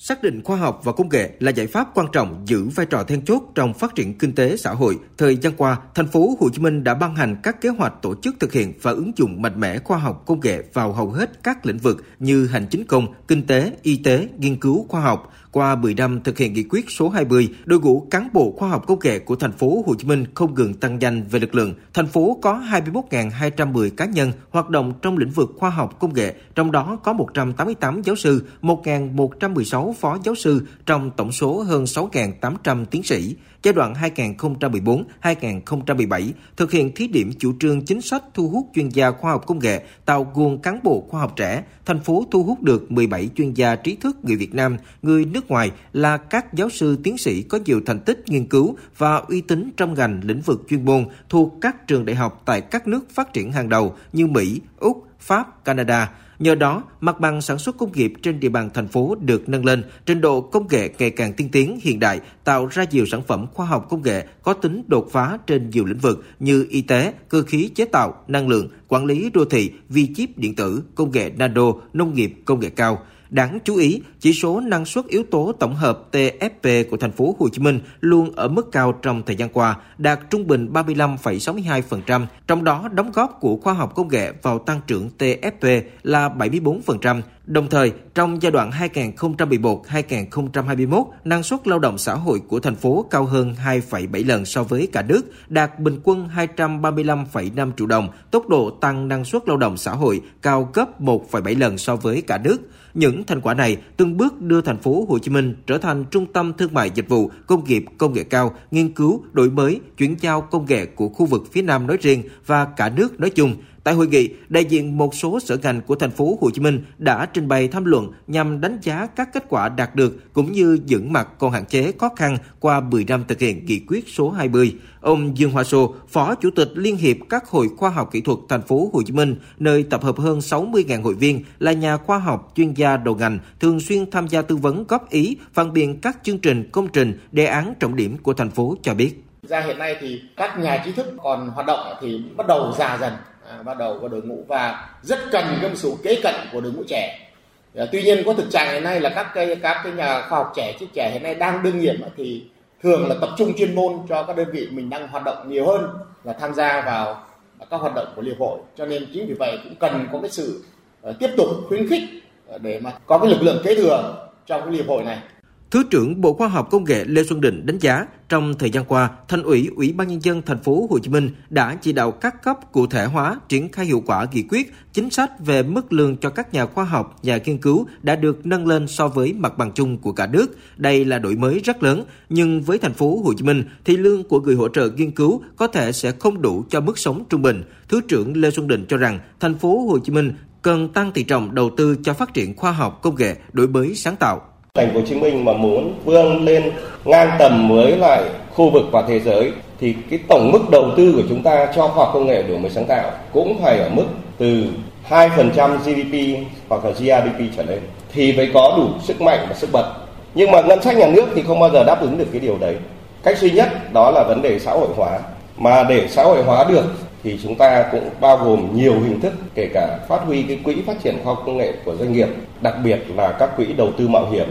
Xác định khoa học và công nghệ là giải pháp quan trọng giữ vai trò then chốt trong phát triển kinh tế xã hội. Thời gian qua, thành phố Hồ Chí Minh đã ban hành các kế hoạch tổ chức thực hiện và ứng dụng mạnh mẽ khoa học công nghệ vào hầu hết các lĩnh vực như hành chính công, kinh tế, y tế, nghiên cứu khoa học. Qua 10 năm thực hiện nghị quyết số 20, đội ngũ cán bộ khoa học công nghệ của thành phố Hồ Chí Minh không ngừng tăng nhanh về lực lượng. Thành phố có 21.210 cá nhân hoạt động trong lĩnh vực khoa học công nghệ, trong đó có 188 giáo sư, 1.116 phó giáo sư trong tổng số hơn 6.800 tiến sĩ. Giai đoạn 2014-2017 thực hiện thí điểm chủ trương chính sách thu hút chuyên gia khoa học công nghệ, tạo nguồn cán bộ khoa học trẻ. Thành phố thu hút được 17 chuyên gia trí thức người Việt Nam, người nước ngoài là các giáo sư tiến sĩ có nhiều thành tích nghiên cứu và uy tín trong ngành lĩnh vực chuyên môn thuộc các trường đại học tại các nước phát triển hàng đầu như Mỹ, Úc, Pháp, Canada. Nhờ đó, mặt bằng sản xuất công nghiệp trên địa bàn thành phố được nâng lên, trình độ công nghệ ngày càng tiên tiến hiện đại, tạo ra nhiều sản phẩm khoa học công nghệ có tính đột phá trên nhiều lĩnh vực như y tế, cơ khí chế tạo, năng lượng, quản lý đô thị, vi chip điện tử, công nghệ nano, nông nghiệp công nghệ cao. Đáng chú ý, chỉ số năng suất yếu tố tổng hợp TFP của thành phố Hồ Chí Minh luôn ở mức cao trong thời gian qua, đạt trung bình 35,62%, trong đó đóng góp của khoa học công nghệ vào tăng trưởng TFP là 74%. Đồng thời, trong giai đoạn 2011-2021, năng suất lao động xã hội của thành phố cao hơn 2,7 lần so với cả nước, đạt bình quân 235,5 triệu đồng, tốc độ tăng năng suất lao động xã hội cao gấp 1,7 lần so với cả nước. Những thành quả này từng bước đưa thành phố Hồ Chí Minh trở thành trung tâm thương mại dịch vụ, công nghiệp, công nghệ cao, nghiên cứu, đổi mới, chuyển giao công nghệ của khu vực phía Nam nói riêng và cả nước nói chung. Tại hội nghị, đại diện một số sở ngành của thành phố Hồ Chí Minh đã trình bày tham luận nhằm đánh giá các kết quả đạt được cũng như những mặt còn hạn chế khó khăn qua 10 năm thực hiện nghị quyết số 20. Ông Dương Hoa Sô, Phó Chủ tịch Liên hiệp các hội khoa học kỹ thuật thành phố Hồ Chí Minh, nơi tập hợp hơn 60.000 hội viên là nhà khoa học, chuyên gia đầu ngành, thường xuyên tham gia tư vấn góp ý, phản biện các chương trình, công trình, đề án trọng điểm của thành phố cho biết. Ra hiện nay thì các nhà trí thức còn hoạt động thì bắt đầu già dần à, bắt đầu có đội ngũ và rất cần cái sự kế cận của đội ngũ trẻ. À, tuy nhiên có thực trạng hiện nay là các cái các cái nhà khoa học trẻ chứ trẻ hiện nay đang đương nhiệm thì thường là tập trung chuyên môn cho các đơn vị mình đang hoạt động nhiều hơn là tham gia vào các hoạt động của hiệp hội. Cho nên chính vì vậy cũng cần có cái sự ờ, tiếp tục khuyến khích ờ, để mà có cái lực lượng kế thừa trong cái hiệp hội này. Thứ trưởng Bộ Khoa học Công nghệ Lê Xuân Định đánh giá, trong thời gian qua, Thành ủy, Ủy ban nhân dân thành phố Hồ Chí Minh đã chỉ đạo các cấp cụ thể hóa triển khai hiệu quả nghị quyết, chính sách về mức lương cho các nhà khoa học, nhà nghiên cứu đã được nâng lên so với mặt bằng chung của cả nước. Đây là đổi mới rất lớn, nhưng với thành phố Hồ Chí Minh thì lương của người hỗ trợ nghiên cứu có thể sẽ không đủ cho mức sống trung bình. Thứ trưởng Lê Xuân Định cho rằng thành phố Hồ Chí Minh cần tăng tỷ trọng đầu tư cho phát triển khoa học công nghệ, đổi mới sáng tạo thành phố Hồ Chí Minh mà muốn vươn lên ngang tầm với lại khu vực và thế giới thì cái tổng mức đầu tư của chúng ta cho khoa học công nghệ đổi mới sáng tạo cũng phải ở mức từ 2% GDP hoặc là GRDP trở lên thì mới có đủ sức mạnh và sức bật. Nhưng mà ngân sách nhà nước thì không bao giờ đáp ứng được cái điều đấy. Cách duy nhất đó là vấn đề xã hội hóa. Mà để xã hội hóa được thì chúng ta cũng bao gồm nhiều hình thức kể cả phát huy cái quỹ phát triển khoa học công nghệ của doanh nghiệp, đặc biệt là các quỹ đầu tư mạo hiểm